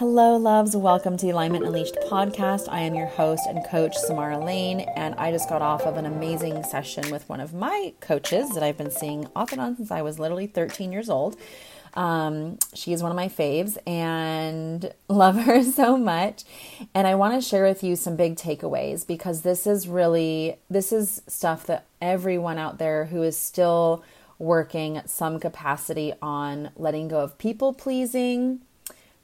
Hello, loves. Welcome to the Alignment Unleashed podcast. I am your host and coach, Samara Lane, and I just got off of an amazing session with one of my coaches that I've been seeing off and on since I was literally 13 years old. Um, she is one of my faves and love her so much. And I want to share with you some big takeaways because this is really this is stuff that everyone out there who is still working at some capacity on letting go of people pleasing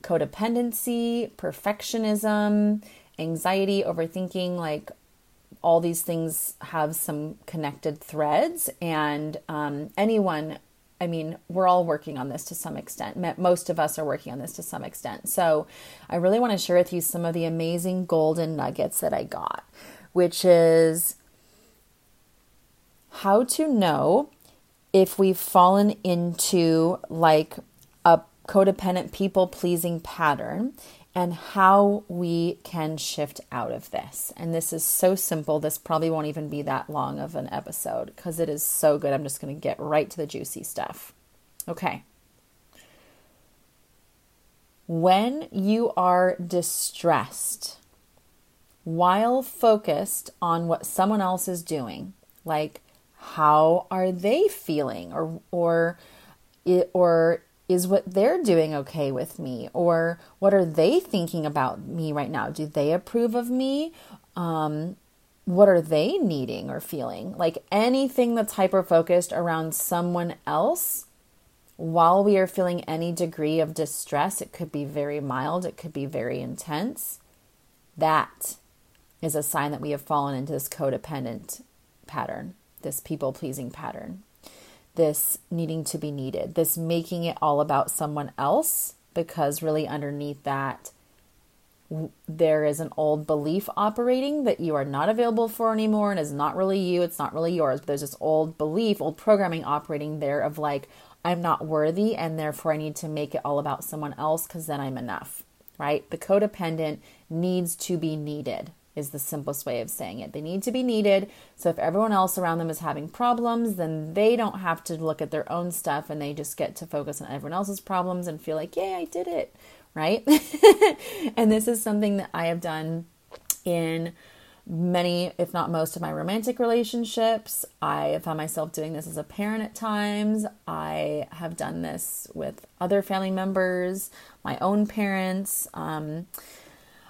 codependency, perfectionism, anxiety, overthinking, like all these things have some connected threads. And um, anyone, I mean, we're all working on this to some extent. Most of us are working on this to some extent. So I really want to share with you some of the amazing golden nuggets that I got, which is how to know if we've fallen into like a codependent people pleasing pattern and how we can shift out of this. And this is so simple. This probably won't even be that long of an episode because it is so good. I'm just going to get right to the juicy stuff. Okay. When you are distressed while focused on what someone else is doing, like how are they feeling or or or is what they're doing okay with me? Or what are they thinking about me right now? Do they approve of me? Um, what are they needing or feeling? Like anything that's hyper focused around someone else while we are feeling any degree of distress it could be very mild it could be very intense that is a sign that we have fallen into this codependent pattern this people pleasing pattern this needing to be needed, this making it all about someone else, because really underneath that, there is an old belief operating that you are not available for anymore and is not really you, it's not really yours. But there's this old belief, old programming operating there of like, I'm not worthy and therefore I need to make it all about someone else because then I'm enough, right? The codependent needs to be needed is the simplest way of saying it. They need to be needed. So if everyone else around them is having problems, then they don't have to look at their own stuff and they just get to focus on everyone else's problems and feel like, yay, I did it. Right. and this is something that I have done in many, if not most, of my romantic relationships. I have found myself doing this as a parent at times. I have done this with other family members, my own parents. Um,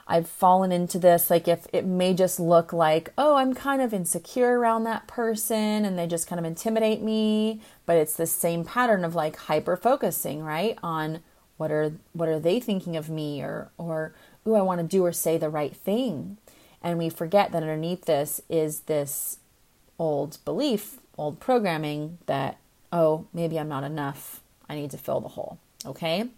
I've fallen into this. Like, if it may just look like, oh, I'm kind of insecure around that person and they just kind of intimidate me, but it's the same pattern of like hyper focusing, right? On what are what are they thinking of me or or ooh, I want to do or say the right thing. And we forget that underneath this is this old belief, old programming that, oh, maybe I'm not enough. I need to fill the hole. Okay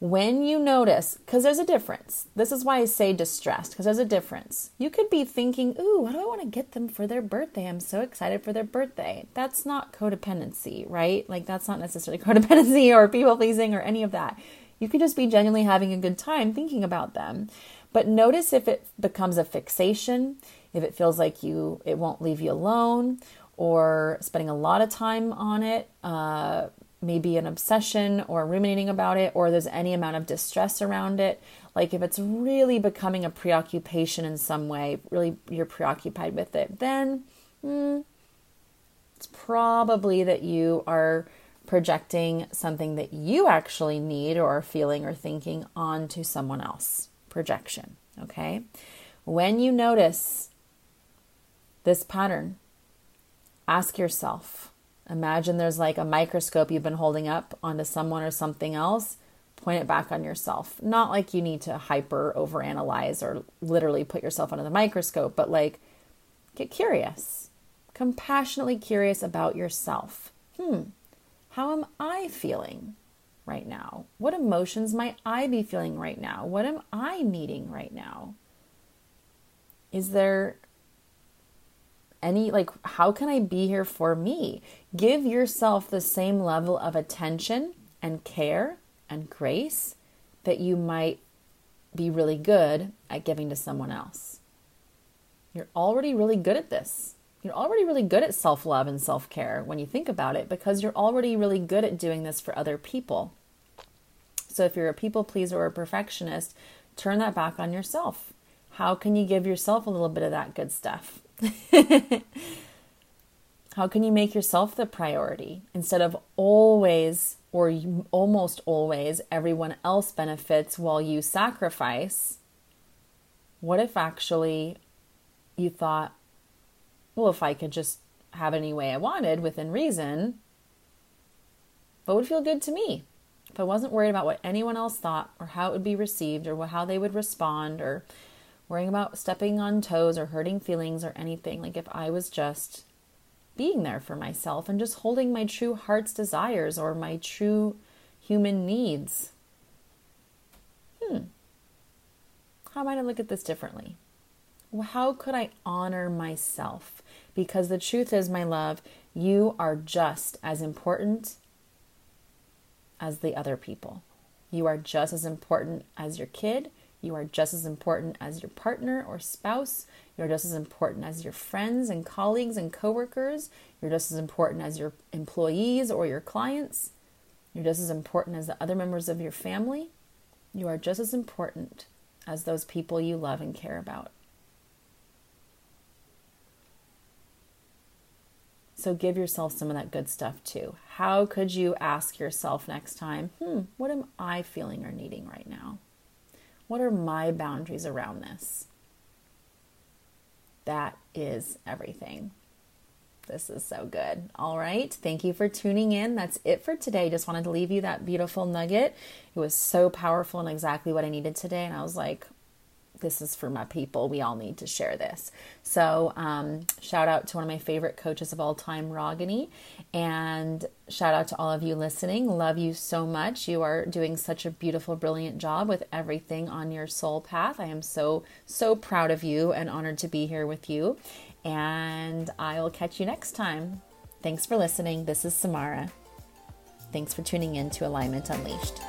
when you notice, because there's a difference. This is why I say distressed, because there's a difference. You could be thinking, ooh, what do I want to get them for their birthday? I'm so excited for their birthday. That's not codependency, right? Like, that's not necessarily codependency or people pleasing or any of that. You could just be genuinely having a good time thinking about them. But notice if it becomes a fixation, if it feels like you, it won't leave you alone, or spending a lot of time on it. Uh, maybe an obsession or ruminating about it, or there's any amount of distress around it, like if it's really becoming a preoccupation in some way, really you're preoccupied with it, then hmm, it's probably that you are projecting something that you actually need or are feeling or thinking onto someone else. Projection, okay? When you notice this pattern, ask yourself, Imagine there's like a microscope you've been holding up onto someone or something else. Point it back on yourself. Not like you need to hyper overanalyze or literally put yourself under the microscope, but like get curious. Compassionately curious about yourself. Hmm, how am I feeling right now? What emotions might I be feeling right now? What am I needing right now? Is there any like how can I be here for me? Give yourself the same level of attention and care and grace that you might be really good at giving to someone else. You're already really good at this. You're already really good at self love and self care when you think about it because you're already really good at doing this for other people. So if you're a people pleaser or a perfectionist, turn that back on yourself. How can you give yourself a little bit of that good stuff? How can you make yourself the priority instead of always or almost always everyone else benefits while you sacrifice? What if actually you thought, well, if I could just have any way I wanted within reason, what would feel good to me? If I wasn't worried about what anyone else thought or how it would be received or how they would respond or worrying about stepping on toes or hurting feelings or anything, like if I was just being there for myself and just holding my true heart's desires or my true human needs. Hmm. How might I look at this differently? How could I honor myself? Because the truth is, my love, you are just as important as the other people. You are just as important as your kid. You are just as important as your partner or spouse. You're just as important as your friends and colleagues and coworkers. You're just as important as your employees or your clients. You're just as important as the other members of your family. You are just as important as those people you love and care about. So give yourself some of that good stuff too. How could you ask yourself next time, hmm, what am I feeling or needing right now? What are my boundaries around this? That is everything. This is so good. All right. Thank you for tuning in. That's it for today. Just wanted to leave you that beautiful nugget. It was so powerful and exactly what I needed today. And I was like, this is for my people. We all need to share this. So, um, shout out to one of my favorite coaches of all time, Ragini, and shout out to all of you listening. Love you so much. You are doing such a beautiful, brilliant job with everything on your soul path. I am so, so proud of you and honored to be here with you. And I will catch you next time. Thanks for listening. This is Samara. Thanks for tuning in to Alignment Unleashed.